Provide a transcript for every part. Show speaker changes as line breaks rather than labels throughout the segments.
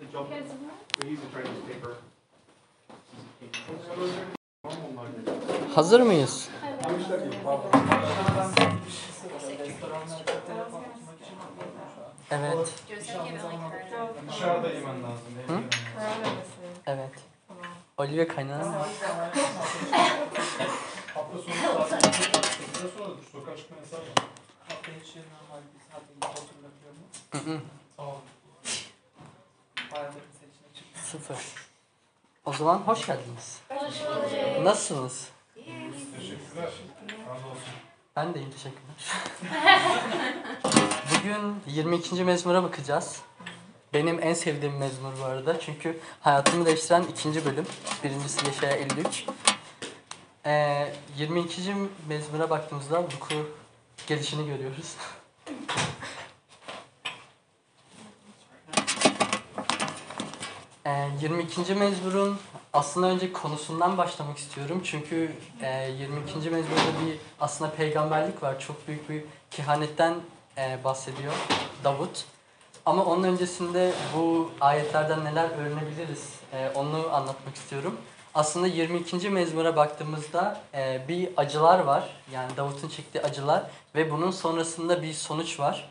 The job, we use the training paper.
Hazır mıyız? Evet,
Dışarıda yemen lazım.
Hı? evet. Olivia kaynağı mı?
Hafta sonu saat 8'den sonra sokağa çıkma yasağı var.
Hafta içi normal bir saat gibi oturulabiliyor mu?
Hı hı,
Tamam.
Sıfır. O zaman hoş geldiniz. Nasılsınız?
Teşekkürler. Razı olsun.
Ben de iyiyim, teşekkürler. Bugün 22. mezmura bakacağız. Benim en sevdiğim mezmur bu arada. Çünkü hayatımı değiştiren ikinci bölüm. Birincisi Yaşaya 53. Ee, 22. mezmura baktığımızda Luku gelişini görüyoruz. 22. mezmurun aslında önce konusundan başlamak istiyorum. Çünkü e, 22. mezmurda bir aslında peygamberlik var. Çok büyük bir kehanetten e, bahsediyor Davut. Ama onun öncesinde bu ayetlerden neler öğrenebiliriz e, onu anlatmak istiyorum. Aslında 22. mezmura baktığımızda e, bir acılar var. Yani Davut'un çektiği acılar ve bunun sonrasında bir sonuç var.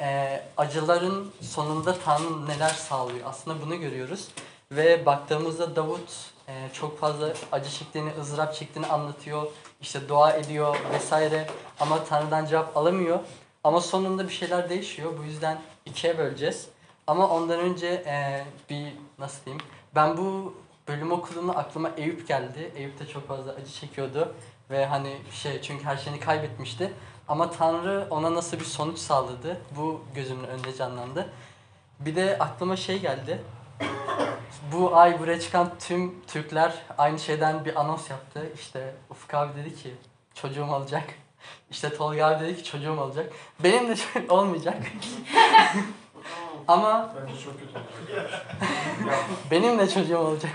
E, acıların sonunda Tanrı neler sağlıyor aslında bunu görüyoruz. Ve baktığımızda Davut e, çok fazla acı çektiğini, ızdırap çektiğini anlatıyor. İşte dua ediyor vesaire ama Tanrı'dan cevap alamıyor. Ama sonunda bir şeyler değişiyor. Bu yüzden ikiye böleceğiz. Ama ondan önce e, bir nasıl diyeyim? Ben bu bölüm okuduğumda aklıma Eyüp geldi. Eyüp de çok fazla acı çekiyordu. Ve hani şey çünkü her şeyini kaybetmişti. Ama Tanrı ona nasıl bir sonuç sağladı? Bu gözümün önünde canlandı. Bir de aklıma şey geldi. Bu ay buraya çıkan tüm Türkler aynı şeyden bir anons yaptı. İşte Ufuk abi dedi ki çocuğum olacak. İşte Tolga abi dedi ki çocuğum olacak. Benim de olmayacak. Ama
Bence çok kötü olacak.
benim de çocuğum olacak.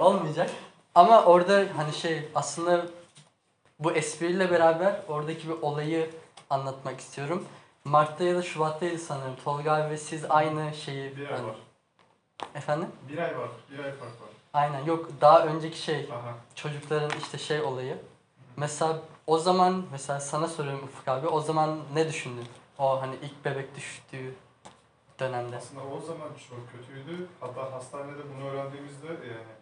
olmayacak. Ama orada hani şey aslında bu espriyle beraber oradaki bir olayı anlatmak istiyorum. Mart'ta ya da Şubat'taydı sanırım. Tolga abi ve siz aynı şeyi...
Bir ay
hani-
var.
Efendim?
Bir ay var. Bir ay fark var.
Aynen yok daha önceki şey
Aha.
çocukların işte şey olayı. Mesela o zaman mesela sana soruyorum Ufuk abi o zaman ne düşündün? O hani ilk bebek düştüğü dönemde.
Aslında o zaman çok kötüydü. Hatta hastanede bunu öğrendiğimizde yani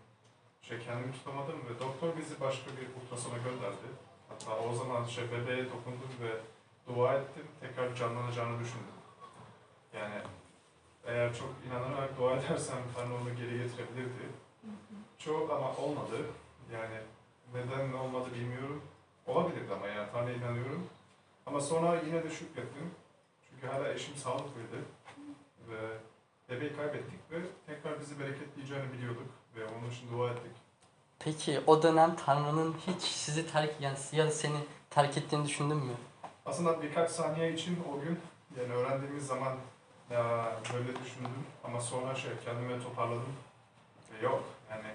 şey kendimi tutamadım ve doktor bizi başka bir ultrasona gönderdi. Hatta o zaman şey bebeğe dokundum ve dua ettim. Tekrar canlanacağını düşündüm. Yani eğer çok inanarak dua edersem Tanrı onu geri getirebilirdi. Çok ama olmadı. Yani neden olmadı bilmiyorum. Olabilirdi ama yani Tanrı'ya inanıyorum. Ama sonra yine de şükrettim. Çünkü hala eşim sağlıklıydı. Ve bebeği kaybettik ve tekrar bizi bereketleyeceğini biliyorduk. Ve onun için dua ettik.
Peki o dönem Tanrı'nın hiç sizi terk yani ya da seni terk ettiğini düşündün mü?
Aslında birkaç saniye için o gün yani öğrendiğimiz zaman ya böyle düşündüm ama sonra şey kendime toparladım. Ve yok yani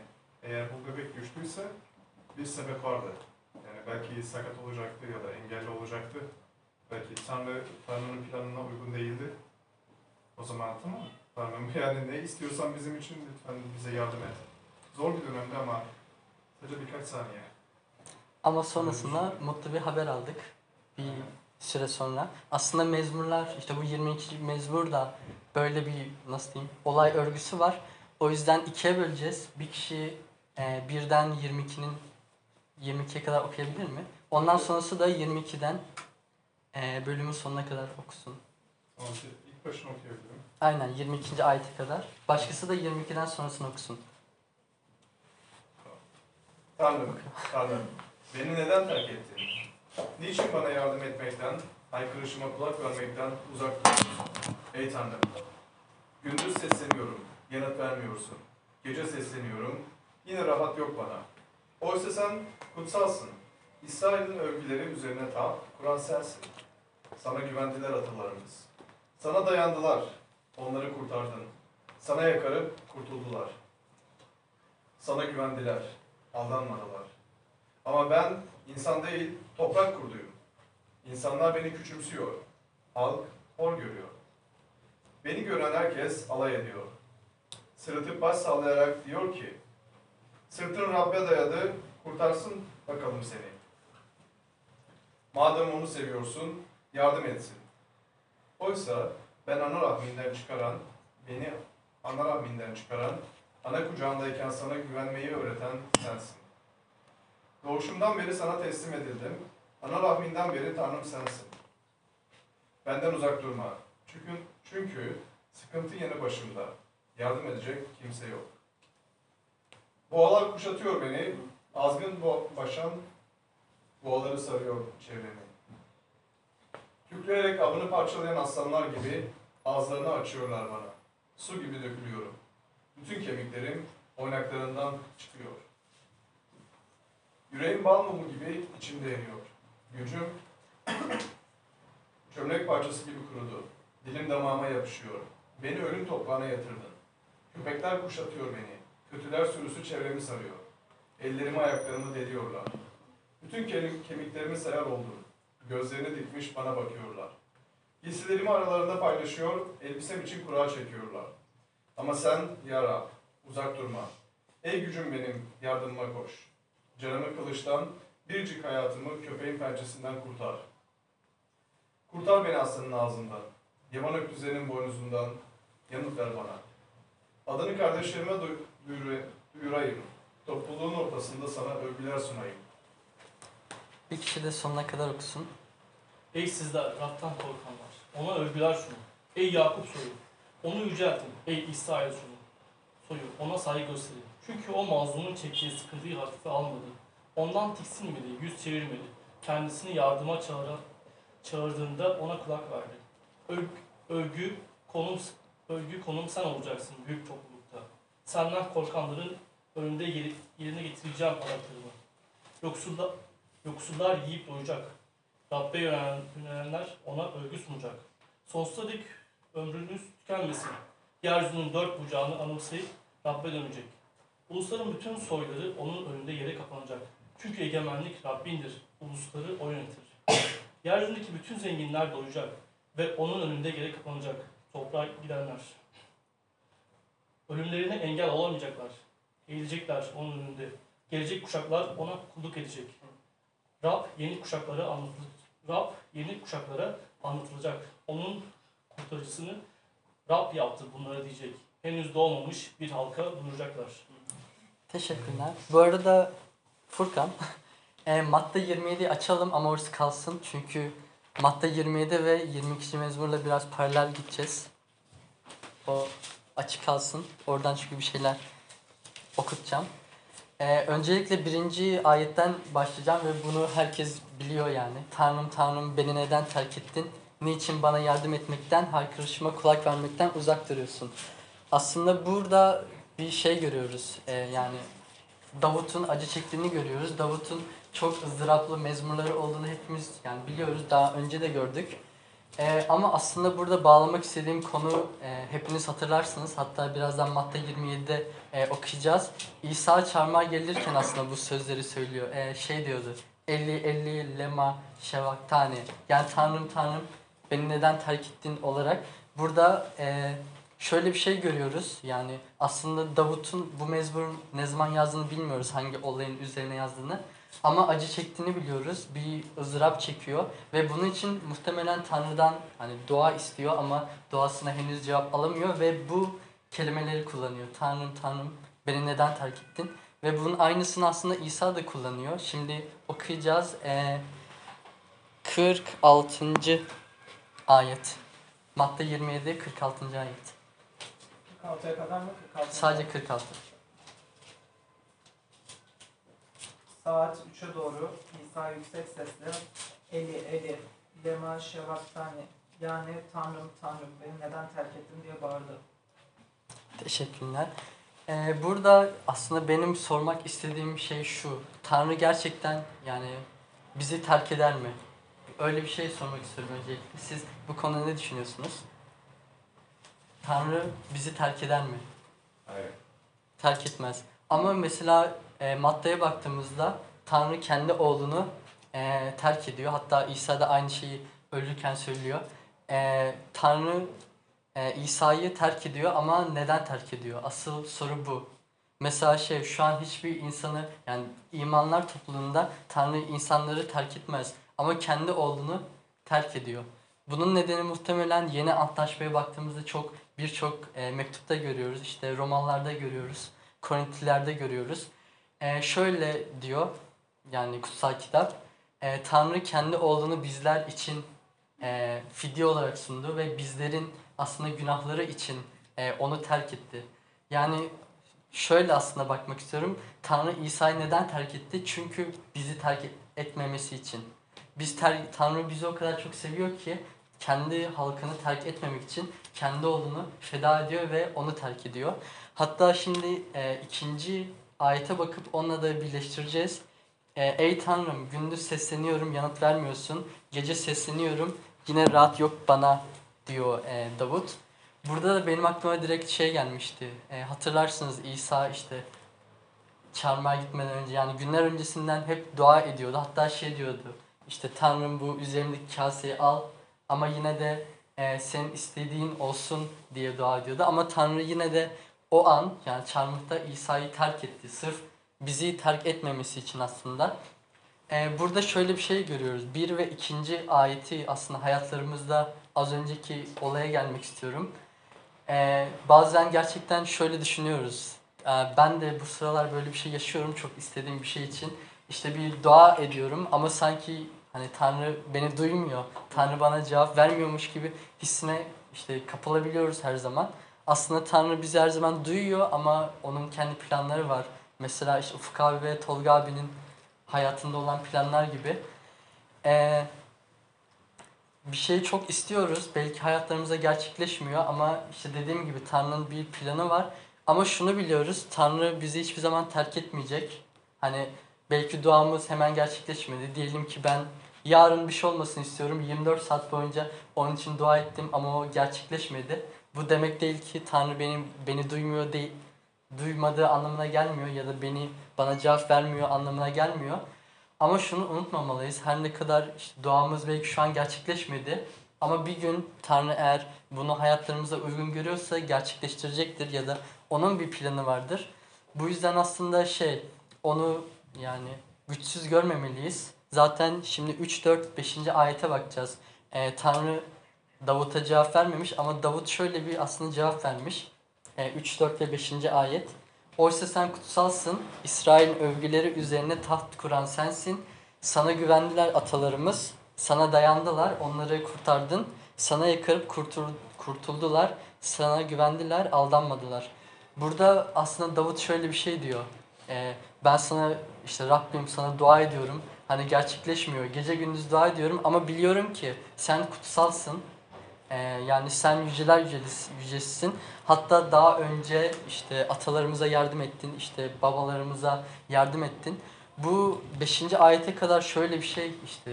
eğer bu bebek düştüyse bir sebep vardı. Yani belki sakat olacaktı ya da engelli olacaktı. Belki Tanrı, Tanrı'nın planına uygun değildi. O zaman tamam. Tanrım yani ne istiyorsan bizim için lütfen bize yardım et. Zor bir dönemdi ama sadece birkaç saniye.
Ama sonrasında mutlu bir haber aldık. Bir süre sonra. Aslında mezmurlar işte bu 22. mezmur da böyle bir nasıl diyeyim olay örgüsü var. O yüzden ikiye böleceğiz. Bir kişi e, birden 22'nin 22'ye kadar okuyabilir mi? Ondan sonrası da 22'den e, bölümün sonuna kadar okusun.
Tamam, ilk başına okuyabilirim.
Aynen 22. ayete kadar. Başkası da 22'den sonrasını okusun.
Tanrım, Tanrım, beni neden terk ettin? Niçin bana yardım etmekten, haykırışıma kulak vermekten uzak duruyorsun? Ey Tanrım, gündüz sesleniyorum, yanıt vermiyorsun. Gece sesleniyorum, yine rahat yok bana. Oysa sen kutsalsın. İsrail'in övgüleri üzerine taht, Kur'an sensin. Sana güvendiler atalarımız. Sana dayandılar, onları kurtardın. Sana yakarıp kurtuldular. Sana güvendiler, aldanmadılar. Ama ben insan değil, toprak kurduyum. İnsanlar beni küçümsüyor. Halk hor görüyor. Beni gören herkes alay ediyor. Sırıtıp baş sallayarak diyor ki, Sırtın Rabbe dayadı, kurtarsın bakalım seni. Madem onu seviyorsun, yardım etsin. Oysa ben ana rahminden çıkaran, beni ana rahminden çıkaran, ana kucağındayken sana güvenmeyi öğreten sensin. Doğuşumdan beri sana teslim edildim. Ana rahminden beri Tanrım sensin. Benden uzak durma. Çünkü, çünkü sıkıntı yanı başımda. Yardım edecek kimse yok. Boğalar kuşatıyor beni. Azgın bo başan boğaları sarıyor çevremi. Kükreyerek avını parçalayan aslanlar gibi ağızlarını açıyorlar bana. Su gibi dökülüyorum. Bütün kemiklerim oynaklarından çıkıyor. Yüreğim bal mumu gibi içimde yanıyor. Gücüm çömlek parçası gibi kurudu. Dilim damağıma yapışıyor. Beni ölüm toprağına yatırdın. Köpekler kuşatıyor beni. Kötüler sürüsü çevremi sarıyor. Ellerimi ayaklarımı deliyorlar. Bütün kemiklerimi sayar oldum. Gözlerini dikmiş bana bakıyorlar. Giysilerimi aralarında paylaşıyor, elbisem için kura çekiyorlar. Ama sen ya Rab, uzak durma. Ey gücüm benim, yardımıma koş. Canımı kılıçtan, biricik hayatımı köpeğin pençesinden kurtar. Kurtar beni aslanın ağzından, yaban öküzlerinin boynuzundan, yanıt ver bana. Adını kardeşlerime duyurayım. Topluluğun ortasında sana övgüler sunayım.
Bir kişi de sonuna kadar okusun.
Ey sizler Rab'tan korkanlar, ona övgüler sunun. Ey Yakup soyu, onu yüceltin. Ey İsrail soyu, soyu, ona saygı gösterin. Çünkü o mazlumun çektiği sıkıntıyı hafife almadı. Ondan tiksinmedi, yüz çevirmedi. Kendisini yardıma çağıra, çağırdığında ona kulak verdi. Övgü, övgü, konum, övgü konum sen olacaksın büyük toplulukta. Senden korkanların önünde yeri- yerine getireceğim anahtarımı. Yoksullar, yoksullar yiyip doyacak. Rabbe yönelen, yönelenler ona övgü sunacak. Sonsuza ömrünüz tükenmesin. Yeryüzünün dört bucağını anımsayıp Rabbe dönecek. Ulusların bütün soyları onun önünde yere kapanacak. Çünkü egemenlik Rabbindir. Ulusları o yönetir. Yeryüzündeki bütün zenginler doyacak ve onun önünde yere kapanacak. Toprağa gidenler. Ölümlerine engel olamayacaklar. Eğilecekler onun önünde. Gelecek kuşaklar ona kulluk edecek. Rab yeni kuşaklara anlatılacak. Rab yeni kuşaklara anlatılacak. Onun kurtarıcısını Rab yaptı bunlara diyecek. Henüz doğmamış bir halka duyuracaklar.
Teşekkürler. Bu arada Furkan, e, madde 27'yi açalım ama orası kalsın. Çünkü madde 27 ve 22. mezmurla biraz paralel gideceğiz. O açık kalsın. Oradan çünkü bir şeyler okutacağım. E, öncelikle birinci ayetten başlayacağım ve bunu herkes biliyor yani. Tanrım Tanrım beni neden terk ettin? Niçin bana yardım etmekten, haykırışıma kulak vermekten uzak duruyorsun? Aslında burada bir şey görüyoruz. Ee, yani Davut'un acı çektiğini görüyoruz. Davut'un çok ızdıraplı mezmurları olduğunu hepimiz yani biliyoruz. Daha önce de gördük. Ee, ama aslında burada bağlamak istediğim konu e, hepiniz hatırlarsınız. Hatta birazdan madde 27'de e, okuyacağız. İsa çarmıha gelirken aslında bu sözleri söylüyor. E, şey diyordu. Eli eli lema şevaktani. Yani Tanrım Tanrım beni neden terk ettin olarak. Burada e, şöyle bir şey görüyoruz. Yani aslında Davut'un bu mezmurun ne zaman yazdığını bilmiyoruz. Hangi olayın üzerine yazdığını. Ama acı çektiğini biliyoruz. Bir ızdırap çekiyor. Ve bunun için muhtemelen Tanrı'dan hani dua istiyor ama duasına henüz cevap alamıyor. Ve bu kelimeleri kullanıyor. Tanrım Tanrım beni neden terk ettin? Ve bunun aynısını aslında İsa da kullanıyor. Şimdi okuyacağız. Ee, 46. ayet. Madde 27, 46. ayet.
46'ya kadar mı? 46.
Sadece 46.
Saat 3'e doğru İsa yüksek sesle Eli Eli Lema Şevaktani yani Tanrım Tanrım beni neden terk ettin diye bağırdı.
Teşekkürler. Ee, burada aslında benim sormak istediğim şey şu. Tanrı gerçekten yani bizi terk eder mi? Öyle bir şey sormak istiyorum öncelikle. Siz bu konuda ne düşünüyorsunuz? Tanrı bizi terk eder mi?
Hayır.
terk etmez. Ama mesela e, maddeye baktığımızda Tanrı kendi oğlunu e, terk ediyor. Hatta İsa da aynı şeyi ölürken söylüyor. E, Tanrı e, İsa'yı terk ediyor ama neden terk ediyor? Asıl soru bu. Mesela şey şu an hiçbir insanı yani imanlar topluluğunda Tanrı insanları terk etmez ama kendi oğlunu terk ediyor. Bunun nedeni muhtemelen yeni antlaşmaya baktığımızda çok birçok e, mektupta görüyoruz. İşte Romalılarda görüyoruz, Korintlilerde görüyoruz. E, şöyle diyor yani kutsal kitap. e, Tanrı kendi oğlunu bizler için e, fidye olarak sundu ve bizlerin aslında günahları için e, onu terk etti. Yani şöyle aslında bakmak istiyorum. Tanrı İsa'yı neden terk etti? Çünkü bizi terk et- etmemesi için. Biz ter- Tanrı bizi o kadar çok seviyor ki kendi halkını terk etmemek için kendi oğlunu feda ediyor ve onu terk ediyor. Hatta şimdi e, ikinci ayete bakıp onunla da birleştireceğiz. E, Ey Tanrım gündüz sesleniyorum yanıt vermiyorsun. Gece sesleniyorum yine rahat yok bana diyor e, Davut. Burada da benim aklıma direkt şey gelmişti. E, hatırlarsınız İsa işte çarmıha gitmeden önce yani günler öncesinden hep dua ediyordu. Hatta şey diyordu. İşte Tanrım bu üzerimdeki kaseyi al ama yine de e, senin istediğin olsun diye dua ediyordu. Ama Tanrı yine de o an yani çarmıhta İsa'yı terk etti. Sırf bizi terk etmemesi için aslında. E, burada şöyle bir şey görüyoruz. Bir ve ikinci ayeti aslında hayatlarımızda az önceki olaya gelmek istiyorum. E, bazen gerçekten şöyle düşünüyoruz. E, ben de bu sıralar böyle bir şey yaşıyorum çok istediğim bir şey için. İşte bir dua ediyorum ama sanki hani Tanrı beni duymuyor. Tanrı bana cevap vermiyormuş gibi hissine işte kapılabiliyoruz her zaman. Aslında Tanrı bizi her zaman duyuyor ama onun kendi planları var. Mesela işte Ufuk abi ve Tolga abinin hayatında olan planlar gibi. Ee, bir şeyi çok istiyoruz. Belki hayatlarımızda gerçekleşmiyor ama işte dediğim gibi Tanrı'nın bir planı var. Ama şunu biliyoruz. Tanrı bizi hiçbir zaman terk etmeyecek. Hani belki duamız hemen gerçekleşmedi. Diyelim ki ben yarın bir şey olmasını istiyorum. 24 saat boyunca onun için dua ettim ama o gerçekleşmedi. Bu demek değil ki Tanrı benim beni duymuyor değil duymadığı anlamına gelmiyor ya da beni bana cevap vermiyor anlamına gelmiyor. Ama şunu unutmamalıyız. Her ne kadar işte duamız belki şu an gerçekleşmedi ama bir gün Tanrı eğer bunu hayatlarımıza uygun görüyorsa gerçekleştirecektir ya da onun bir planı vardır. Bu yüzden aslında şey onu yani güçsüz görmemeliyiz. Zaten şimdi 3 4 5. ayete bakacağız. Ee, Tanrı Davut'a cevap vermemiş ama Davut şöyle bir aslında cevap vermiş. Ee, 3 4 ve 5. ayet. Oysa sen kutsalsın. İsrail'in övgüleri üzerine taht kuran sensin. Sana güvendiler atalarımız. Sana dayandılar. Onları kurtardın. Sana yakarıp kurtul- kurtuldular. Sana güvendiler. Aldanmadılar. Burada aslında Davut şöyle bir şey diyor. Ee, ben sana işte Rabbim sana dua ediyorum. Hani gerçekleşmiyor. Gece gündüz dua ediyorum ama biliyorum ki sen kutsalsın. Ee, yani sen yüceler yücelis- yücesisin. Hatta daha önce işte atalarımıza yardım ettin, işte babalarımıza yardım ettin. Bu 5. ayete kadar şöyle bir şey işte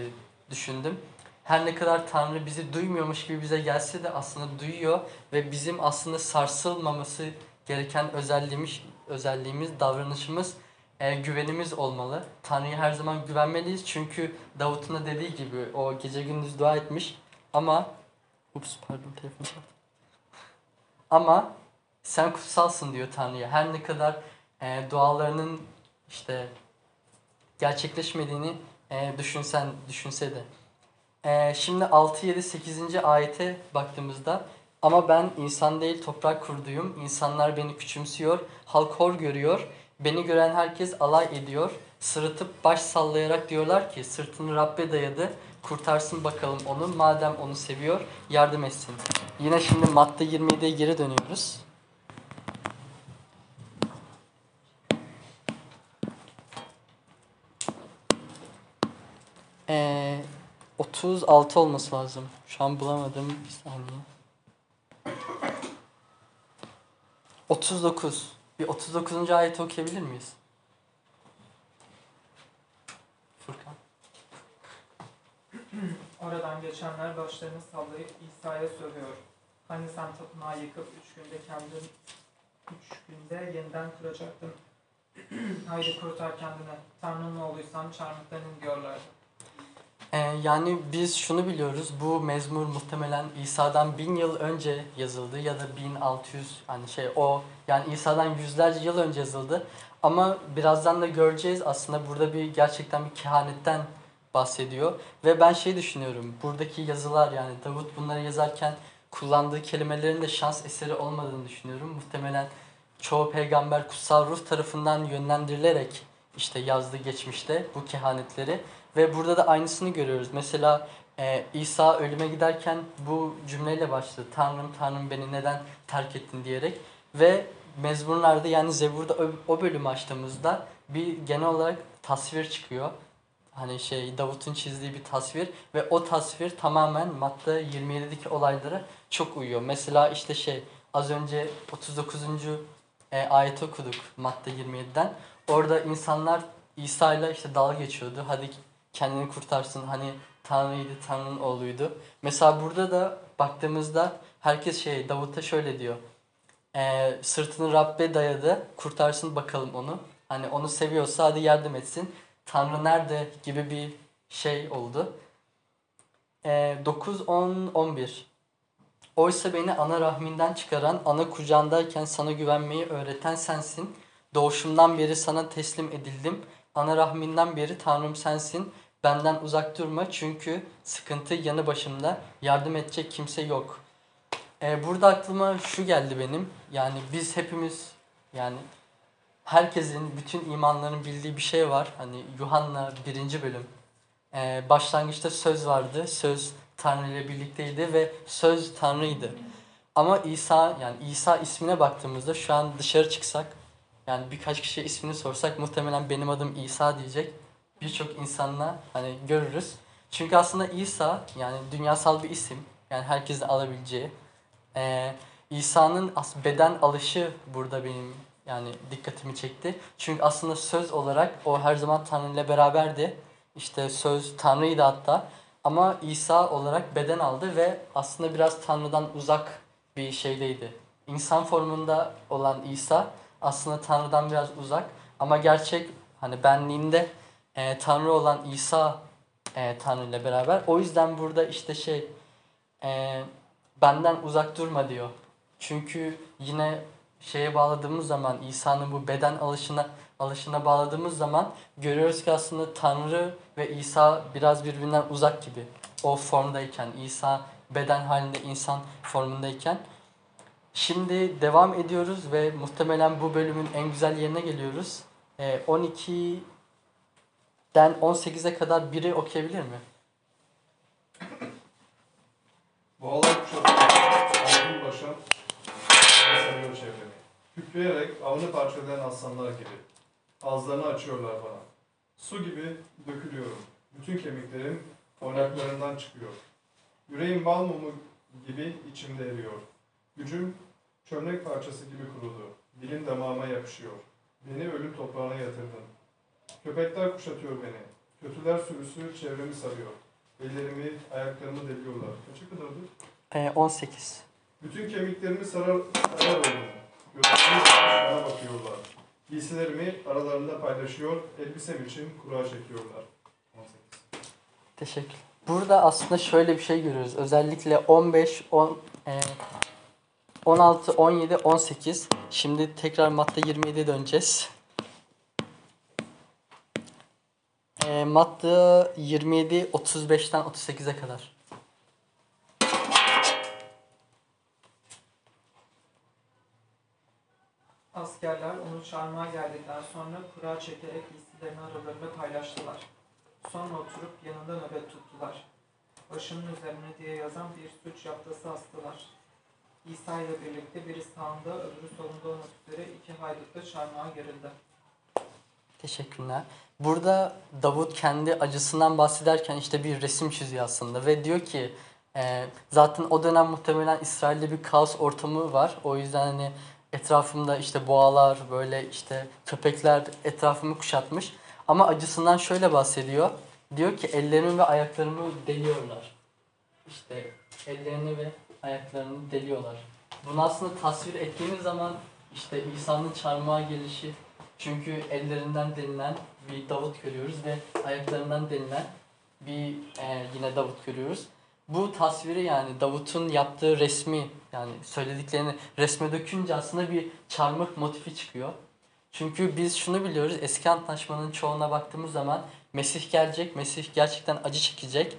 düşündüm. Her ne kadar Tanrı bizi duymuyormuş gibi bize gelse de aslında duyuyor ve bizim aslında sarsılmaması gereken özelliğimiz, özelliğimiz, davranışımız, e, güvenimiz olmalı. Tanrı'ya her zaman güvenmeliyiz çünkü Davut'un da dediği gibi o gece gündüz dua etmiş ama ups pardon telefon. Ama sen kutsalsın diyor Tanrı'ya. Her ne kadar e, dualarının işte gerçekleşmediğini e, düşünsen düşünse de. E, şimdi 6 7 8. ayete baktığımızda ama ben insan değil toprak kurduyum. İnsanlar beni küçümsüyor, halk hor görüyor. Beni gören herkes alay ediyor. Sırıtıp baş sallayarak diyorlar ki sırtını Rabbe dayadı. Kurtarsın bakalım onu. Madem onu seviyor yardım etsin. Yine şimdi madde 27'ye geri dönüyoruz. Ee, 36 olması lazım. Şu an bulamadım. Bir saniye. 39. Bir 39. ayet okuyabilir miyiz? Furkan.
Oradan geçenler başlarını sallayıp İsa'ya sövüyor. Hani sen tapınağı yıkıp üç günde kendin üç günde yeniden kuracaktın. Haydi kurtar kendini. Tanrı'nın oğluysan çarmıhtan in diyorlardı.
Ee, yani biz şunu biliyoruz, bu mezmur muhtemelen İsa'dan bin yıl önce yazıldı ya da 1600 hani şey o yani İsa'dan yüzlerce yıl önce yazıldı. Ama birazdan da göreceğiz aslında burada bir gerçekten bir kehanetten bahsediyor. Ve ben şey düşünüyorum, buradaki yazılar yani Davut bunları yazarken kullandığı kelimelerin de şans eseri olmadığını düşünüyorum. Muhtemelen çoğu peygamber kutsal ruh tarafından yönlendirilerek işte yazdı geçmişte bu kehanetleri. Ve burada da aynısını görüyoruz. Mesela e, İsa ölüme giderken bu cümleyle başladı. Tanrım Tanrım beni neden terk ettin diyerek. Ve mezmurlarda yani Zebur'da o, o bölümü açtığımızda bir genel olarak tasvir çıkıyor. Hani şey Davut'un çizdiği bir tasvir ve o tasvir tamamen Matta 27'deki olaylara çok uyuyor. Mesela işte şey az önce 39. E, ayet okuduk Matta 27'den. Orada insanlar İsa ile işte dalga geçiyordu. Hadi kendini kurtarsın. Hani Tanrı'ydı, Tanrı'nın oğluydu. Mesela burada da baktığımızda herkes şey Davut'a şöyle diyor. E, sırtını Rabbe dayadı. Kurtarsın bakalım onu. Hani onu seviyorsa hadi yardım etsin. Tanrı nerede gibi bir şey oldu. E, 9, 10, 11. Oysa beni ana rahminden çıkaran, ana kucağındayken sana güvenmeyi öğreten sensin. Doğuşumdan beri sana teslim edildim. Ana rahminden beri Tanrım sensin. Benden uzak durma çünkü sıkıntı yanı başımda. Yardım edecek kimse yok. Ee, burada aklıma şu geldi benim. Yani biz hepimiz yani herkesin bütün imanların bildiği bir şey var. Hani Yuhanna birinci bölüm. Ee, başlangıçta söz vardı. Söz Tanrı ile birlikteydi ve söz Tanrı'ydı. Ama İsa yani İsa ismine baktığımızda şu an dışarı çıksak yani birkaç kişiye ismini sorsak muhtemelen benim adım İsa diyecek. Birçok insanla hani görürüz. Çünkü aslında İsa yani dünyasal bir isim. Yani herkesin alabileceği. Ee, İsa'nın beden alışı burada benim yani dikkatimi çekti. Çünkü aslında söz olarak o her zaman Tanrı ile beraberdi. İşte söz Tanrı'ydı hatta. Ama İsa olarak beden aldı ve aslında biraz Tanrı'dan uzak bir şeydeydi. İnsan formunda olan İsa aslında Tanrı'dan biraz uzak ama gerçek hani benliğinde e, Tanrı olan İsa e, Tanrı ile beraber. O yüzden burada işte şey e, benden uzak durma diyor. Çünkü yine şeye bağladığımız zaman İsa'nın bu beden alışına alışına bağladığımız zaman görüyoruz ki aslında Tanrı ve İsa biraz birbirinden uzak gibi. O formdayken İsa beden halinde insan formundayken. Şimdi devam ediyoruz ve muhtemelen bu bölümün en güzel yerine geliyoruz. Ee, 12'den 18'e kadar biri okuyabilir mi?
Boğalar kuşatıyor, Kükreyerek avını parçalayan aslanlar gibi. Ağızlarını açıyorlar bana. Su gibi dökülüyorum. Bütün kemiklerim oynaklarından çıkıyor. Yüreğim bal mumu gibi içimde eriyor. Gücüm çömlek parçası gibi kurudu. Dilim damağıma yapışıyor. Beni ölüm toprağına yatırdın. Köpekler kuşatıyor beni. Kötüler sürüsü çevremi sarıyor. Ellerimi, ayaklarımı deliyorlar. Kaça kadardı?
Ee, 18.
Bütün kemiklerimi sarar, sarar oldum. Bana bakıyorlar. Giysilerimi aralarında paylaşıyor, elbisem için kura çekiyorlar. 18.
Teşekkür. Burada aslında şöyle bir şey görüyoruz. Özellikle 15, 10, e, 16, 17, 18. Şimdi tekrar madde 27'ye döneceğiz. E, madde 27, 35'ten 38'e kadar.
Askerler onu çarmıha geldikten sonra kura çekerek giysilerini aralarında paylaştılar. Sonra oturup yanında nöbet tuttular. Başının üzerine diye yazan bir suç yaftası astılar. İsa ile birlikte biri sağında öbürü solunda olmak üzere iki haydut da çarmıha gerildi.
Teşekkürler. Burada Davut kendi acısından bahsederken işte bir resim çiziyor aslında ve diyor ki e, zaten o dönem muhtemelen İsrail'de bir kaos ortamı var. O yüzden hani etrafımda işte boğalar böyle işte köpekler etrafımı kuşatmış. Ama acısından şöyle bahsediyor. Diyor ki ellerimi ve ayaklarımı deliyorlar. İşte ellerini ve ayaklarını deliyorlar. Bunu aslında tasvir ettiğimiz zaman işte İsa'nın çarmıha gelişi çünkü ellerinden denilen bir Davut görüyoruz ve ayaklarından denilen bir e, yine Davut görüyoruz. Bu tasviri yani Davut'un yaptığı resmi yani söylediklerini resme dökünce aslında bir çarmıh motifi çıkıyor. Çünkü biz şunu biliyoruz eski antlaşmanın çoğuna baktığımız zaman Mesih gelecek, Mesih gerçekten acı çekecek.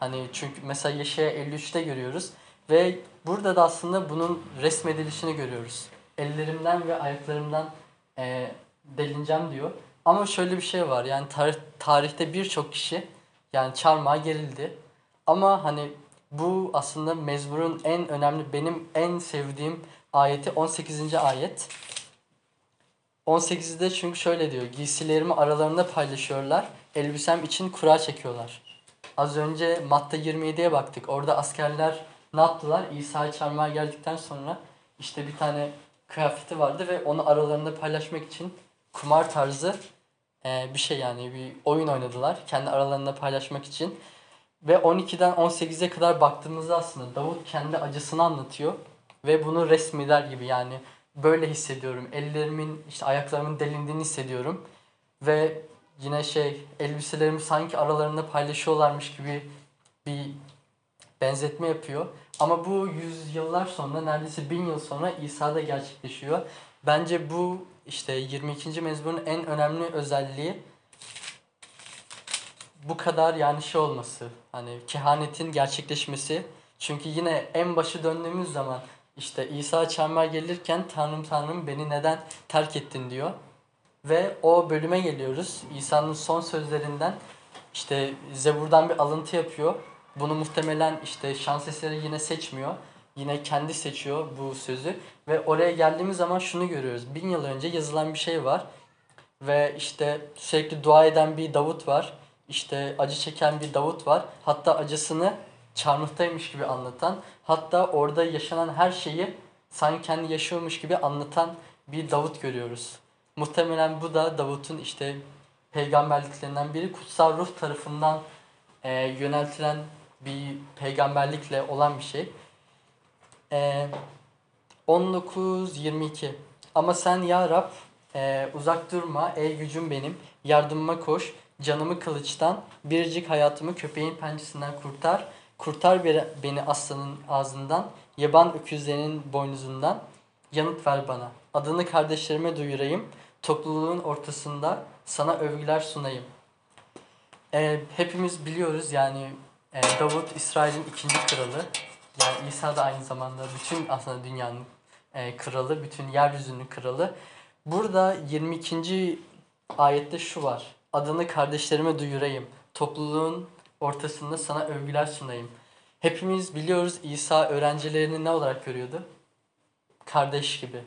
Hani çünkü mesela Yeşaya 53'te görüyoruz ve burada da aslında bunun resmedilişini görüyoruz. Ellerimden ve ayaklarımdan e, delineceğim diyor. Ama şöyle bir şey var yani tarih, tarihte birçok kişi yani çarmıha gerildi. Ama hani bu aslında mezmurun en önemli benim en sevdiğim ayeti 18. ayet. 18'de çünkü şöyle diyor. Giysilerimi aralarında paylaşıyorlar. Elbisem için kura çekiyorlar. Az önce Matta 27'ye baktık. Orada askerler ne yaptılar? İsa'yı çarmıha geldikten sonra işte bir tane kıyafeti vardı ve onu aralarında paylaşmak için kumar tarzı bir şey yani bir oyun oynadılar. Kendi aralarında paylaşmak için. Ve 12'den 18'e kadar baktığımızda aslında Davut kendi acısını anlatıyor. Ve bunu resmeder gibi yani böyle hissediyorum. Ellerimin işte ayaklarımın delindiğini hissediyorum. Ve yine şey elbiselerimi sanki aralarında paylaşıyorlarmış gibi bir benzetme yapıyor. Ama bu yüzyıllar sonra neredeyse bin yıl sonra İsa'da gerçekleşiyor. Bence bu işte 22. mezmunun en önemli özelliği bu kadar yani şey olması. Hani kehanetin gerçekleşmesi. Çünkü yine en başı döndüğümüz zaman işte İsa çarmıha gelirken Tanrım Tanrım beni neden terk ettin diyor. Ve o bölüme geliyoruz. İsa'nın son sözlerinden işte Zebur'dan bir alıntı yapıyor. Bunu muhtemelen işte şans eseri yine seçmiyor. Yine kendi seçiyor bu sözü. Ve oraya geldiğimiz zaman şunu görüyoruz. Bin yıl önce yazılan bir şey var. Ve işte sürekli dua eden bir Davut var. İşte acı çeken bir Davut var. Hatta acısını çarmıhtaymış gibi anlatan. Hatta orada yaşanan her şeyi sanki kendi yaşıyormuş gibi anlatan bir Davut görüyoruz. Muhtemelen bu da Davut'un işte peygamberliklerinden biri kutsal ruh tarafından e, yöneltilen bir peygamberlikle olan bir şey. E, 19-22 Ama sen ya Rab e, uzak durma ey gücüm benim yardımıma koş canımı kılıçtan biricik hayatımı köpeğin pençesinden kurtar kurtar beni- aslanın ağzından yaban öküzlerinin boynuzundan yanıt ver bana adını kardeşlerime duyurayım topluluğun ortasında sana övgüler sunayım. E, hepimiz biliyoruz yani e, Davut İsrail'in ikinci kralı. Yani İsa da aynı zamanda bütün aslında dünyanın e, kralı, bütün yeryüzünün kralı. Burada 22. ayette şu var. Adını kardeşlerime duyurayım. Topluluğun ortasında sana övgüler sunayım. Hepimiz biliyoruz İsa öğrencilerini ne olarak görüyordu? Kardeş gibi.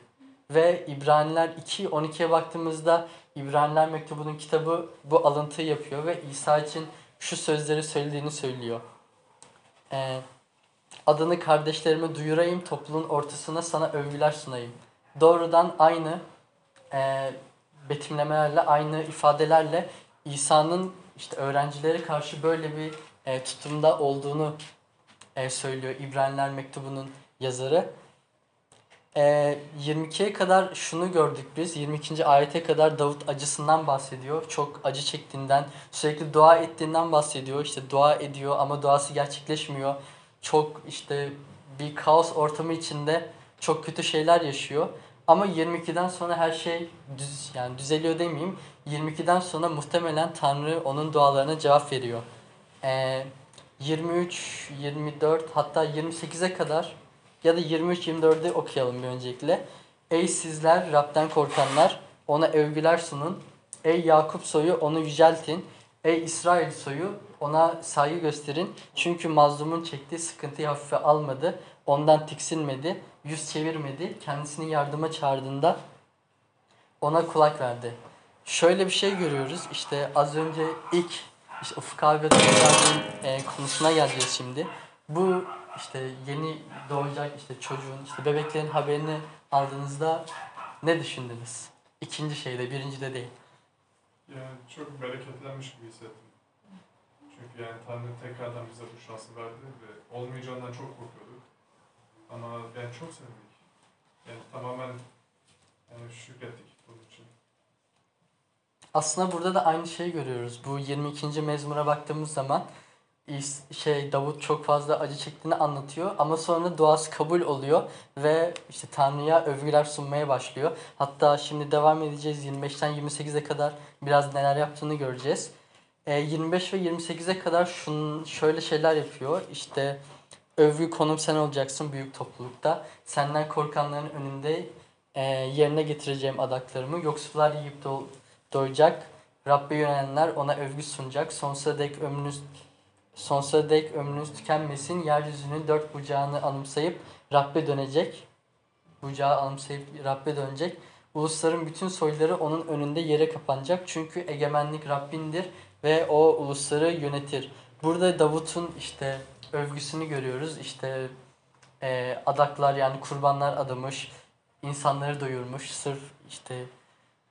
Ve İbraniler 2.12'ye baktığımızda İbraniler mektubunun kitabı bu alıntıyı yapıyor ve İsa için şu sözleri söylediğini söylüyor. Ee, adını kardeşlerime duyurayım, topluluğun ortasına sana övgüler sunayım. Doğrudan aynı e, betimlemelerle, aynı ifadelerle İsa'nın işte öğrencilere karşı böyle bir e, tutumda olduğunu e, söylüyor İbraniler mektubunun yazarı. Ee, 22'ye kadar şunu gördük biz. 22. ayete kadar Davut acısından bahsediyor. Çok acı çektiğinden, sürekli dua ettiğinden bahsediyor. İşte dua ediyor ama duası gerçekleşmiyor. Çok işte bir kaos ortamı içinde çok kötü şeyler yaşıyor. Ama 22'den sonra her şey düz yani düzeliyor demeyeyim. 22'den sonra muhtemelen Tanrı onun dualarına cevap veriyor. Ee, 23, 24 hatta 28'e kadar ya da 23-24'ü okuyalım bir öncelikle. Ey sizler Rab'den korkanlar ona övgüler sunun. Ey Yakup soyu onu yüceltin. Ey İsrail soyu ona saygı gösterin. Çünkü mazlumun çektiği sıkıntıyı hafife almadı. Ondan tiksinmedi. Yüz çevirmedi. Kendisini yardıma çağırdığında ona kulak verdi. Şöyle bir şey görüyoruz. İşte az önce ilk işte Ufuk abi ve e, konusuna geleceğiz şimdi. Bu işte yeni doğacak işte çocuğun işte bebeklerin haberini aldığınızda ne düşündünüz? İkinci şeyde, birincide değil.
Yani çok bereketlenmiş gibi hissettim. Çünkü yani Tanrı tekrardan bize bu şansı verdi ve olmayacağından çok korkuyorduk. Ama yani çok sevindik. Yani tamamen yani şükrettik bunun için.
aslında burada da aynı şeyi görüyoruz. Bu 22. mezmura baktığımız zaman şey Davut çok fazla acı çektiğini anlatıyor ama sonra duası kabul oluyor ve işte Tanrı'ya övgüler sunmaya başlıyor. Hatta şimdi devam edeceğiz 25'ten 28'e kadar biraz neler yaptığını göreceğiz. E, 25 ve 28'e kadar şunun şöyle şeyler yapıyor. İşte övgü konum sen olacaksın büyük toplulukta. Senden korkanların önünde e, yerine getireceğim adaklarımı. Yoksullar yiyip do- doyacak. Rabbe yönelenler ona övgü sunacak. Sonsuza dek ömrünüz sonsuza dek ömrünüz tükenmesin. Yeryüzünün dört bucağını anımsayıp Rabbe dönecek. Bucağı anımsayıp Rabbe dönecek. Ulusların bütün soyları onun önünde yere kapanacak. Çünkü egemenlik Rabbindir ve o ulusları yönetir. Burada Davut'un işte övgüsünü görüyoruz. İşte e, adaklar yani kurbanlar adamış, insanları doyurmuş sırf işte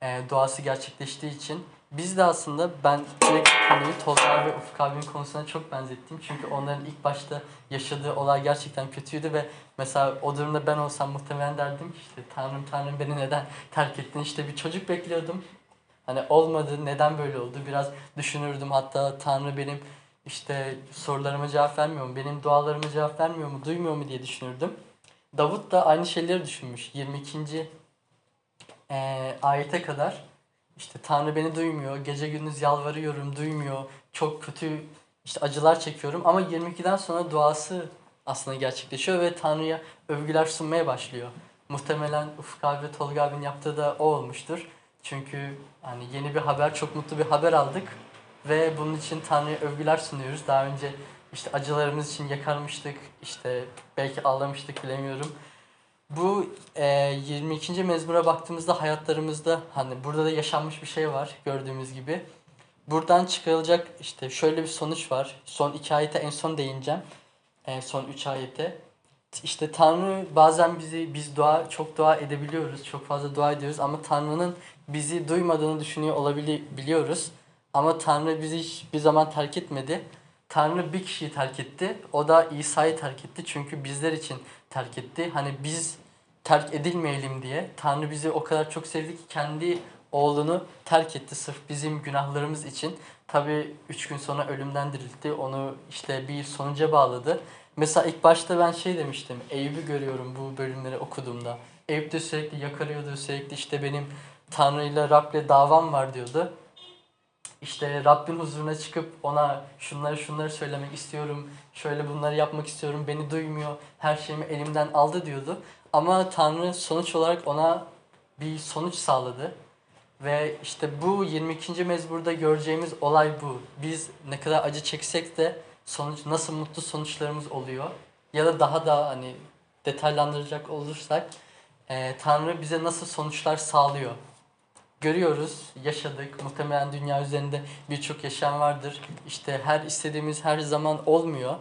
e, duası gerçekleştiği için. Biz de aslında ben sürekli konuyu Tolga ve Ufuk abinin konusuna çok benzettim. Çünkü onların ilk başta yaşadığı olay gerçekten kötüydü ve mesela o durumda ben olsam muhtemelen derdim ki işte Tanrım Tanrım beni neden terk ettin? İşte bir çocuk bekliyordum. Hani olmadı neden böyle oldu? Biraz düşünürdüm hatta Tanrı benim işte sorularıma cevap vermiyor mu? Benim dualarıma cevap vermiyor mu? Duymuyor mu diye düşünürdüm. Davut da aynı şeyleri düşünmüş. 22. eee, ayete kadar işte Tanrı beni duymuyor, gece gündüz yalvarıyorum, duymuyor, çok kötü işte acılar çekiyorum ama 22'den sonra duası aslında gerçekleşiyor ve Tanrı'ya övgüler sunmaya başlıyor. Muhtemelen Ufuk abi ve Tolga abinin yaptığı da o olmuştur. Çünkü hani yeni bir haber, çok mutlu bir haber aldık ve bunun için Tanrı'ya övgüler sunuyoruz. Daha önce işte acılarımız için yakarmıştık, işte belki ağlamıştık bilemiyorum. Bu e, 22. mezmura baktığımızda hayatlarımızda hani burada da yaşanmış bir şey var gördüğümüz gibi. Buradan çıkarılacak işte şöyle bir sonuç var. Son iki ayete en son değineceğim. En son üç ayete. İşte Tanrı bazen bizi biz dua çok dua edebiliyoruz. Çok fazla dua ediyoruz ama Tanrı'nın bizi duymadığını düşünüyor olabiliyoruz. Ama Tanrı bizi hiçbir zaman terk etmedi. Tanrı bir kişiyi terk etti. O da İsa'yı terk etti. Çünkü bizler için terk etti. Hani biz terk edilmeyelim diye. Tanrı bizi o kadar çok sevdi ki kendi oğlunu terk etti sırf bizim günahlarımız için. Tabi üç gün sonra ölümden diriltti. Onu işte bir sonuca bağladı. Mesela ilk başta ben şey demiştim. Eyüp'ü görüyorum bu bölümleri okuduğumda. Eyüp de sürekli yakarıyordu. Sürekli işte benim Tanrı'yla Rab'le davam var diyordu. İşte Rabbin huzuruna çıkıp ona şunları şunları söylemek istiyorum. Şöyle bunları yapmak istiyorum. Beni duymuyor. Her şeyimi elimden aldı diyordu. Ama Tanrı sonuç olarak ona bir sonuç sağladı. Ve işte bu 22. mezburda göreceğimiz olay bu. Biz ne kadar acı çeksek de sonuç nasıl mutlu sonuçlarımız oluyor. Ya da daha da hani detaylandıracak olursak eee, Tanrı bize nasıl sonuçlar sağlıyor. Görüyoruz, yaşadık. Muhtemelen dünya üzerinde birçok yaşam vardır. İşte her istediğimiz her zaman olmuyor.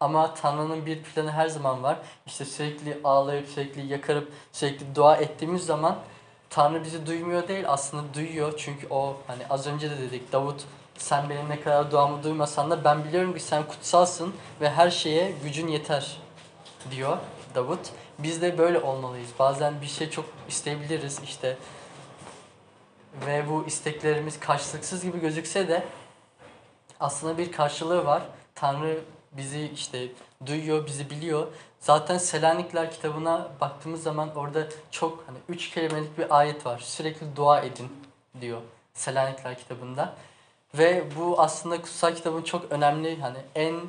Ama Tanrı'nın bir planı her zaman var. İşte sürekli ağlayıp, sürekli yakarıp, sürekli dua ettiğimiz zaman Tanrı bizi duymuyor değil aslında duyuyor. Çünkü o hani az önce de dedik Davut sen benim ne kadar duamı duymasan da ben biliyorum ki sen kutsalsın ve her şeye gücün yeter diyor Davut. Biz de böyle olmalıyız. Bazen bir şey çok isteyebiliriz işte ve bu isteklerimiz karşılıksız gibi gözükse de aslında bir karşılığı var. Tanrı bizi işte duyuyor, bizi biliyor. Zaten Selanikler kitabına baktığımız zaman orada çok hani üç kelimelik bir ayet var. Sürekli dua edin diyor Selanikler kitabında. Ve bu aslında kutsal kitabın çok önemli hani en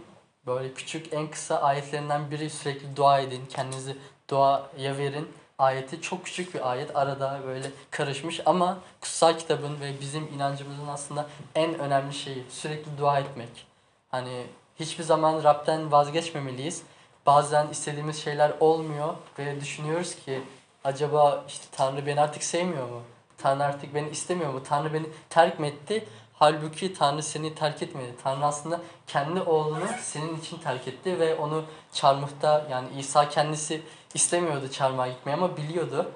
böyle küçük en kısa ayetlerinden biri sürekli dua edin, kendinizi duaya verin ayeti çok küçük bir ayet arada böyle karışmış ama kutsal kitabın ve bizim inancımızın aslında en önemli şeyi sürekli dua etmek. Hani hiçbir zaman Rab'den vazgeçmemeliyiz. Bazen istediğimiz şeyler olmuyor ve düşünüyoruz ki acaba işte Tanrı beni artık sevmiyor mu? Tanrı artık beni istemiyor mu? Tanrı beni terk mi etti? Halbuki Tanrı seni terk etmedi. Tanrı aslında kendi oğlunu senin için terk etti ve onu çarmıhta yani İsa kendisi istemiyordu çarmıha gitmeyi ama biliyordu.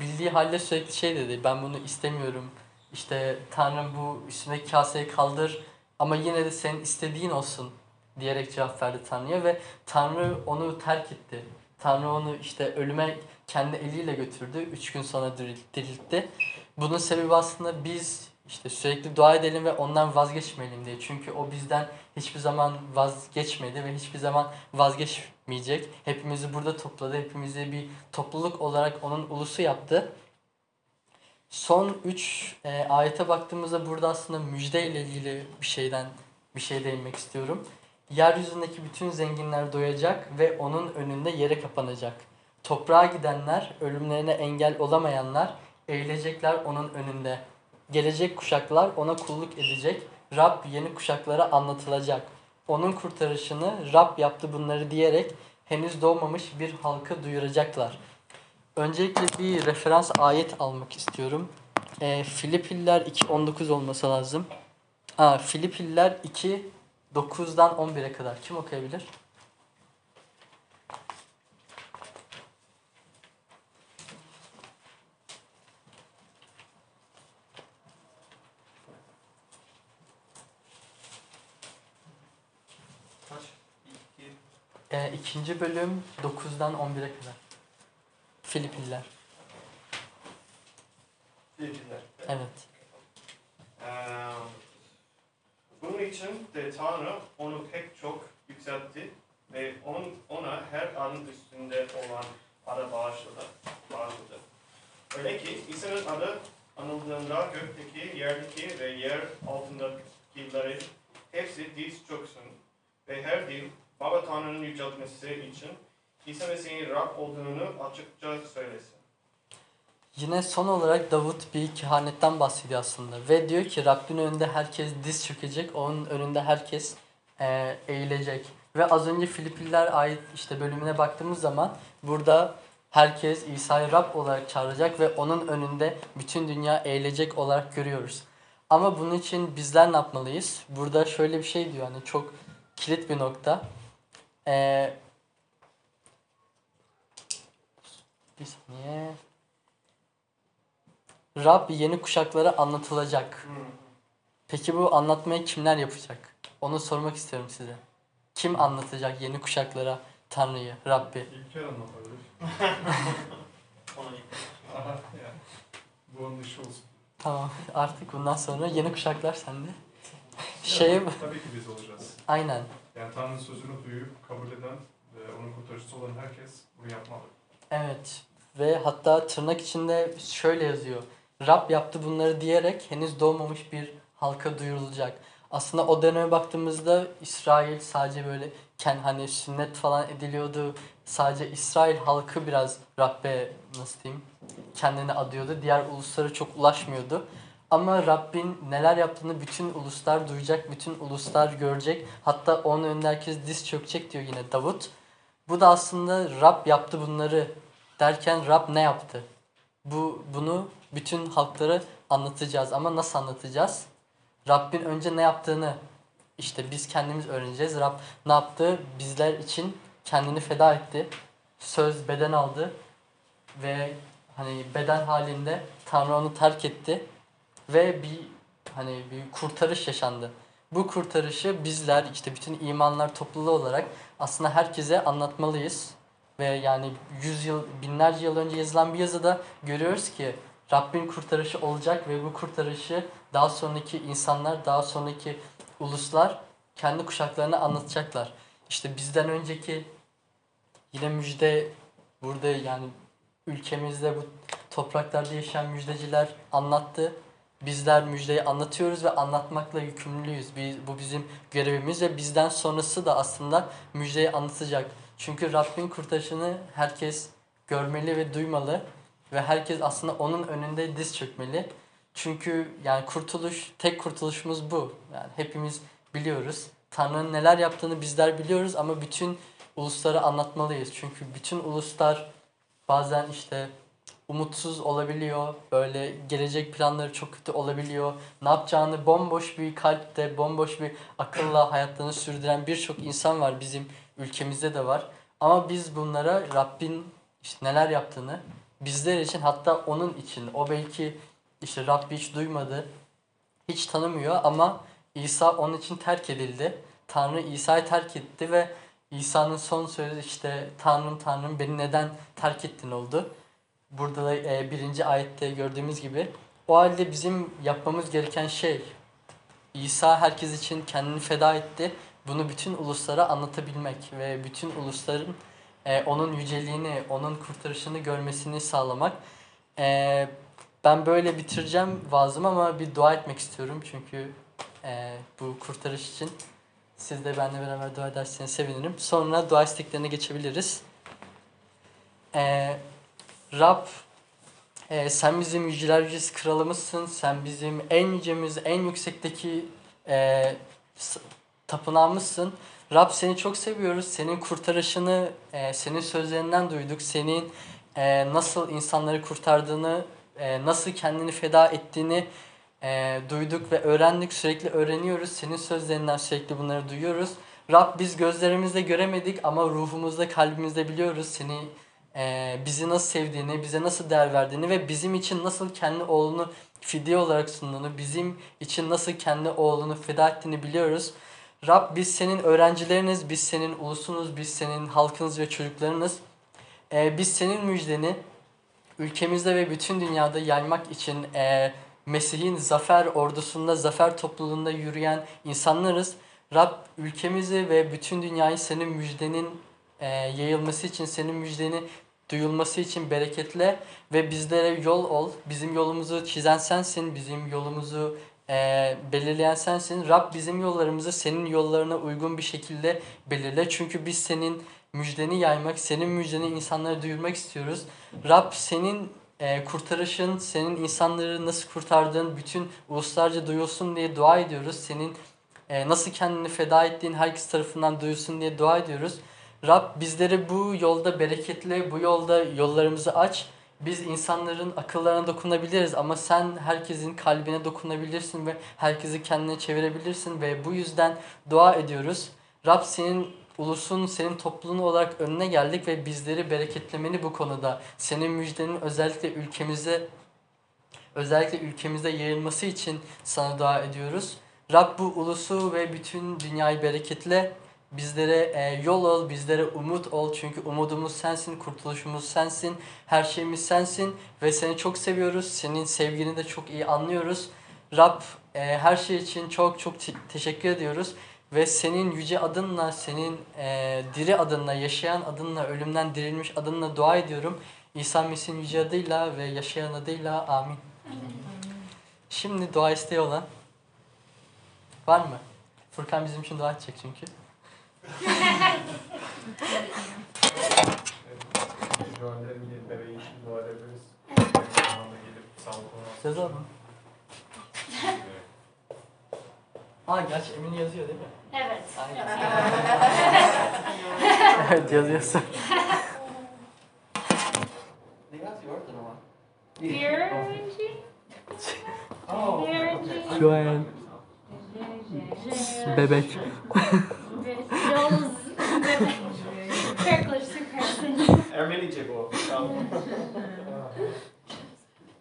Bildiği halde sürekli şey dedi ben bunu istemiyorum. İşte Tanrım bu üstündeki kaseyi kaldır ama yine de senin istediğin olsun diyerek cevap verdi Tanrı'ya ve Tanrı onu terk etti. Tanrı onu işte ölüme kendi eliyle götürdü. Üç gün sonra diril- diriltti. Bunun sebebi aslında biz işte sürekli dua edelim ve ondan vazgeçmeyelim diye. Çünkü o bizden hiçbir zaman vazgeçmedi ve hiçbir zaman vazgeçmeyecek. Hepimizi burada topladı. Hepimizi bir topluluk olarak onun ulusu yaptı. Son 3 ayete baktığımızda burada aslında müjde ile ilgili bir şeyden bir şey değinmek istiyorum. Yeryüzündeki bütün zenginler doyacak ve onun önünde yere kapanacak. Toprağa gidenler, ölümlerine engel olamayanlar eğilecekler onun önünde. Gelecek kuşaklar ona kulluk edecek. Rab yeni kuşaklara anlatılacak. Onun kurtarışını Rab yaptı bunları diyerek henüz doğmamış bir halkı duyuracaklar. Öncelikle bir referans ayet almak istiyorum. E, Filipiller 2.19 olması lazım. Aa, Filipiller 2 9'dan 11'e kadar. Kim okuyabilir?
Kaç? İki.
E, ikinci bölüm 9'dan 11'e kadar. Filipiller.
Filipinler.
Evet.
Ee, bunun için de Tanrı onu pek çok yükseltti ve on, ona her anın üstünde olan adı bağışladı. bağışladı. Öyle ki İsa'nın adı anıldığında gökteki, yerdeki ve yer altındakilerin hepsi diz çöksün ve her dil Baba Tanrı'nın yüceltmesi için İsa Mesih'in Rab olduğunu açıkça söylesin.
Yine son olarak Davut bir kehanetten bahsediyor aslında. Ve diyor ki Rabbin önünde herkes diz çökecek, onun önünde herkes e, eğilecek. Ve az önce Filipiller ait işte bölümüne baktığımız zaman burada herkes İsa'yı Rab olarak çağıracak ve onun önünde bütün dünya eğilecek olarak görüyoruz. Ama bunun için bizler ne yapmalıyız? Burada şöyle bir şey diyor hani çok kilit bir nokta. E, bir saniye. Rab yeni kuşaklara anlatılacak. Peki bu anlatmayı kimler yapacak? Onu sormak istiyorum size. Kim anlatacak yeni kuşaklara Tanrı'yı, Rabbi?
İlker anlatabilir. Bu onun işi olsun.
Tamam artık bundan sonra yeni kuşaklar sende. Şey
tabii ki biz olacağız.
aynen.
Yani Tanrı'nın sözünü duyup kabul eden ve onun kurtarıcısı olan herkes bunu yapmalı.
Evet ve hatta tırnak içinde şöyle yazıyor. Rab yaptı bunları diyerek henüz doğmamış bir halka duyurulacak. Aslında o döneme baktığımızda İsrail sadece böyle ken hani sünnet falan ediliyordu. Sadece İsrail halkı biraz Rabbe nasıl diyeyim kendini adıyordu. Diğer uluslara çok ulaşmıyordu. Ama Rabbin neler yaptığını bütün uluslar duyacak, bütün uluslar görecek. Hatta onun önünde herkes diz çökecek diyor yine Davut. Bu da aslında Rab yaptı bunları derken Rab ne yaptı? Bu bunu bütün halklara anlatacağız ama nasıl anlatacağız? Rabbin önce ne yaptığını işte biz kendimiz öğreneceğiz. Rab ne yaptı? Bizler için kendini feda etti. Söz beden aldı ve hani beden halinde Tanrı onu terk etti ve bir hani bir kurtarış yaşandı. Bu kurtarışı bizler işte bütün imanlar topluluğu olarak aslında herkese anlatmalıyız. Ve yani yüz yıl, binlerce yıl önce yazılan bir yazıda görüyoruz ki Rabbin kurtarışı olacak ve bu kurtarışı daha sonraki insanlar, daha sonraki uluslar kendi kuşaklarına anlatacaklar. İşte bizden önceki yine müjde burada yani ülkemizde bu topraklarda yaşayan müjdeciler anlattı. Bizler müjdeyi anlatıyoruz ve anlatmakla yükümlüyüz. Biz, bu bizim görevimiz ve bizden sonrası da aslında müjdeyi anlatacak. Çünkü Rabbin kurtarışını herkes görmeli ve duymalı ve herkes aslında onun önünde diz çökmeli. Çünkü yani kurtuluş, tek kurtuluşumuz bu. Yani hepimiz biliyoruz. Tanrı'nın neler yaptığını bizler biliyoruz ama bütün uluslara anlatmalıyız. Çünkü bütün uluslar bazen işte umutsuz olabiliyor. Böyle gelecek planları çok kötü olabiliyor. Ne yapacağını bomboş bir kalpte, bomboş bir akılla hayatlarını sürdüren birçok insan var bizim ülkemizde de var. Ama biz bunlara Rabbin işte neler yaptığını bizler için hatta onun için o belki işte Rabbi hiç duymadı, hiç tanımıyor ama İsa onun için terk edildi. Tanrı İsa'yı terk etti ve İsa'nın son sözü işte Tanrım Tanrım beni neden terk ettin oldu. Burada da e, birinci ayette gördüğümüz gibi O halde bizim yapmamız gereken şey İsa herkes için kendini feda etti. Bunu bütün uluslara anlatabilmek ve bütün ulusların e, onun yüceliğini, onun kurtarışını görmesini sağlamak. E, ben böyle bitireceğim vaazımı ama bir dua etmek istiyorum çünkü e, bu kurtarış için. Siz de benimle beraber dua ederseniz sevinirim. Sonra dua isteklerine geçebiliriz. E, Rab e, sen bizim yüceler yücesi kralımızsın. Sen bizim en yücemiz, en yüksekteki e, tapınağımızsın. Rab seni çok seviyoruz. Senin kurtarışını e, senin sözlerinden duyduk. Senin e, nasıl insanları kurtardığını, e, nasıl kendini feda ettiğini e, duyduk ve öğrendik. Sürekli öğreniyoruz. Senin sözlerinden sürekli bunları duyuyoruz. Rab biz gözlerimizle göremedik ama ruhumuzda, kalbimizde biliyoruz seni e, bizi nasıl sevdiğini, bize nasıl değer verdiğini ve bizim için nasıl kendi oğlunu fidye olarak sunduğunu, bizim için nasıl kendi oğlunu feda ettiğini biliyoruz. Rab biz senin öğrencileriniz, biz senin ulusunuz, biz senin halkınız ve çocuklarınız. E, biz senin müjdeni ülkemizde ve bütün dünyada yaymak için e, Mesih'in zafer ordusunda, zafer topluluğunda yürüyen insanlarız. Rab ülkemizi ve bütün dünyayı senin müjdenin e, yayılması için, senin müjdeni duyulması için bereketle ve bizlere yol ol. Bizim yolumuzu çizen sensin, bizim yolumuzu e, belirleyen sensin. Rab bizim yollarımızı senin yollarına uygun bir şekilde belirle. Çünkü biz senin müjdeni yaymak, senin müjdeni insanlara duyurmak istiyoruz. Rab senin e, kurtarışın, senin insanları nasıl kurtardığın bütün uluslarca duyulsun diye dua ediyoruz. Senin e, nasıl kendini feda ettiğin herkes tarafından duyulsun diye dua ediyoruz. Rab bizleri bu yolda bereketle, bu yolda yollarımızı aç. Biz insanların akıllarına dokunabiliriz ama sen herkesin kalbine dokunabilirsin ve herkesi kendine çevirebilirsin ve bu yüzden dua ediyoruz. Rab senin ulusun, senin topluluğun olarak önüne geldik ve bizleri bereketlemeni bu konuda. Senin müjdenin özellikle ülkemize özellikle ülkemizde yayılması için sana dua ediyoruz. Rab bu ulusu ve bütün dünyayı bereketle bizlere e, yol ol, bizlere umut ol. Çünkü umudumuz sensin, kurtuluşumuz sensin, her şeyimiz sensin ve seni çok seviyoruz. Senin sevgini de çok iyi anlıyoruz. Rab e, her şey için çok çok te- teşekkür ediyoruz. Ve senin yüce adınla, senin e, diri adınla, yaşayan adınla, ölümden dirilmiş adınla dua ediyorum. İsa Mesih'in yüce adıyla ve yaşayan adıyla amin. Şimdi dua isteği olan var mı? Furkan bizim için dua edecek çünkü. Söz alın. Aa gerçi Emin yazıyor değil mi?
Evet.
Aynen. evet yazıyorsun. The order ama.
Beer orangey?
Oh.
Beer orangey?
Bebete. Jones.
Bebete. Hercules, Hercules.
Hermione chegou. Calma.